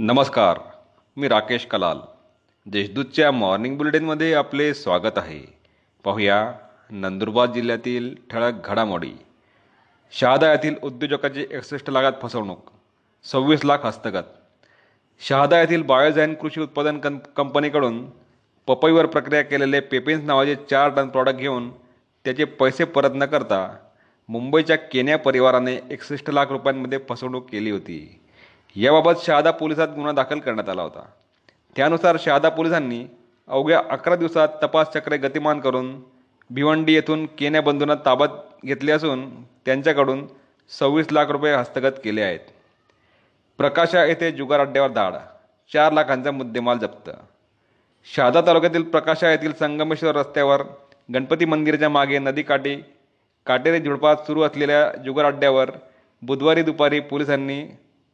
नमस्कार मी राकेश कलाल. देशदूतच्या मॉर्निंग बुलेटिनमध्ये आपले स्वागत आहे. पाहूया नंदुरबार जिल्ह्यातील ठळक घडामोडी. शहादा येथील उद्योजकाची एकसष्ट लाखात फसवणूक सव्वीस लाख हस्तगत. शहादा येथील बायोझॅन कृषी उत्पादन कं कंपनीकडून पपईवर प्रक्रिया केलेले पेपेन्स नावाचे चार टन प्रॉडक्ट घेऊन त्याचे पैसे परत न करता मुंबईच्या केन्या परिवाराने एकसष्ट लाख रुपयांमध्ये फसवणूक केली होती. याबाबत शहादा पोलिसात गुन्हा दाखल करण्यात आला होता. त्यानुसार शहादा पोलिसांनी अवघ्या अकरा दिवसात तपास चक्रे गतिमान करून भिवंडी येथून केन्या बंधूंना ताब्यात घेतले असून त्यांच्याकडून सव्वीस लाख रुपये हस्तगत केले आहेत. प्रकाशा येथे जुगार अड्ड्यावर धाड चार लाखांचा मुद्देमाल जप्त. शहादा तालुक्यातील प्रकाशा येथील संगमेश्वर रस्त्यावर गणपती मंदिराच्या मागे नदीकाठी काटेरी झुडपात सुरू असलेल्या जुगार अड्ड्यावर बुधवारी दुपारी पोलिसांनी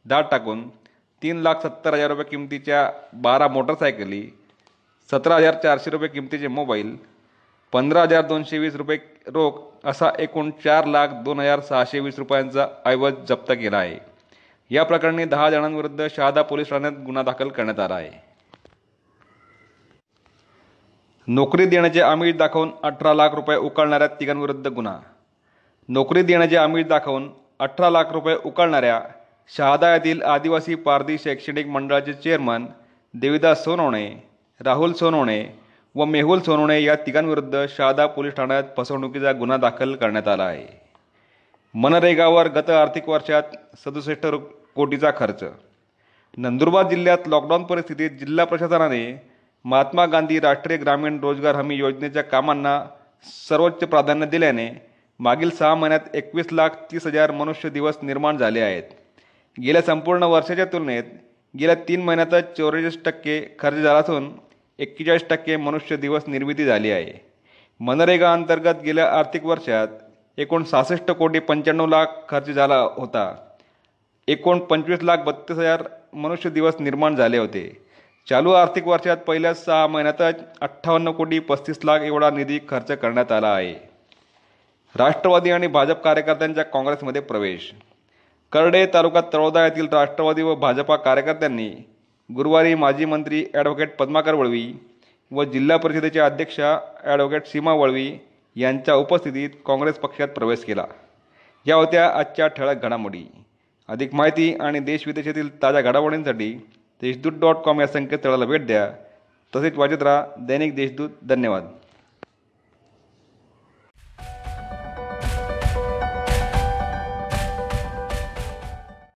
दाट टाकून तीन लाख सत्तर हजार रुपये किमतीच्या बारा मोटरसायकली सतरा हजार चारशे रुपये किमतीचे मोबाईल पंधरा हजार दोनशे वीस रुपये रोख असा एकूण चार लाख दोन हजार सहाशे वीस रुपयांचा ऐवज जप्त केला आहे. या प्रकरणी दहा जणांविरुद्ध शहादा पोलीस ठाण्यात गुन्हा दाखल करण्यात आला आहे. नोकरी देण्याचे आमिष दाखवून अठरा लाख रुपये उकळणाऱ्या तिघांविरुद्ध गुन्हा. नोकरी देण्याचे आमिष दाखवून अठरा लाख रुपये उकळणाऱ्या शहादा येथील आदिवासी पारधी शैक्षणिक मंडळाचे चेअरमन देविदास सोनवणे राहुल सोनवणे व मेहुल सोनवणे या तिघांविरुद्ध शहादा पोलीस ठाण्यात फसवणुकीचा गुन्हा दाखल करण्यात आला आहे. मनरेगावर गत आर्थिक वर्षात सदुसष्ट कोटीचा खर्च. नंदुरबार जिल्ह्यात लॉकडाऊन परिस्थितीत जिल्हा प्रशासनाने महात्मा गांधी राष्ट्रीय ग्रामीण रोजगार हमी योजनेच्या कामांना सर्वोच्च प्राधान्य दिल्याने मागील सहा महिन्यात एकवीस लाख तीस हजार मनुष्य दिवस निर्माण झाले आहेत. गेल्या संपूर्ण वर्षाच्या तुलनेत गेल्या तीन महिन्यातच चौवेचाळीस टक्के खर्च झाला असून एक्केचाळीस टक्के मनुष्य दिवस निर्मिती झाली आहे. मनरेगा अंतर्गत गेल्या आर्थिक वर्षात एकूण सहासष्ट कोटी पंच्याण्णव लाख खर्च झाला होता. एकूण पंचवीस लाख बत्तीस हजार मनुष्य दिवस निर्माण झाले होते. चालू आर्थिक वर्षात पहिल्या सहा महिन्यातच अठ्ठावन्न कोटी पस्तीस लाख एवढा निधी खर्च करण्यात आला आहे. राष्ट्रवादी आणि भाजप कार्यकर्त्यांच्या काँग्रेसमध्ये प्रवेश कर्डे तालुका तळोदा येथील राष्ट्रवादी व भाजपा कार्यकर्त्यांनी गुरुवारी माजी मंत्री ॲडव्होकेट पद्माकर वळवी व जिल्हा परिषदेच्या अध्यक्षा ॲडव्होकेट सीमा वळवी यांच्या उपस्थितीत काँग्रेस पक्षात प्रवेश केला. या होत्या आजच्या ठळक घडामोडी. अधिक माहिती आणि देशविदेशातील ताज्या घडामोडींसाठी देशदूत डॉट कॉम या संकेतस्थळाला भेट द्या. तसेच वाचत राहा दैनिक देशदूत. धन्यवाद.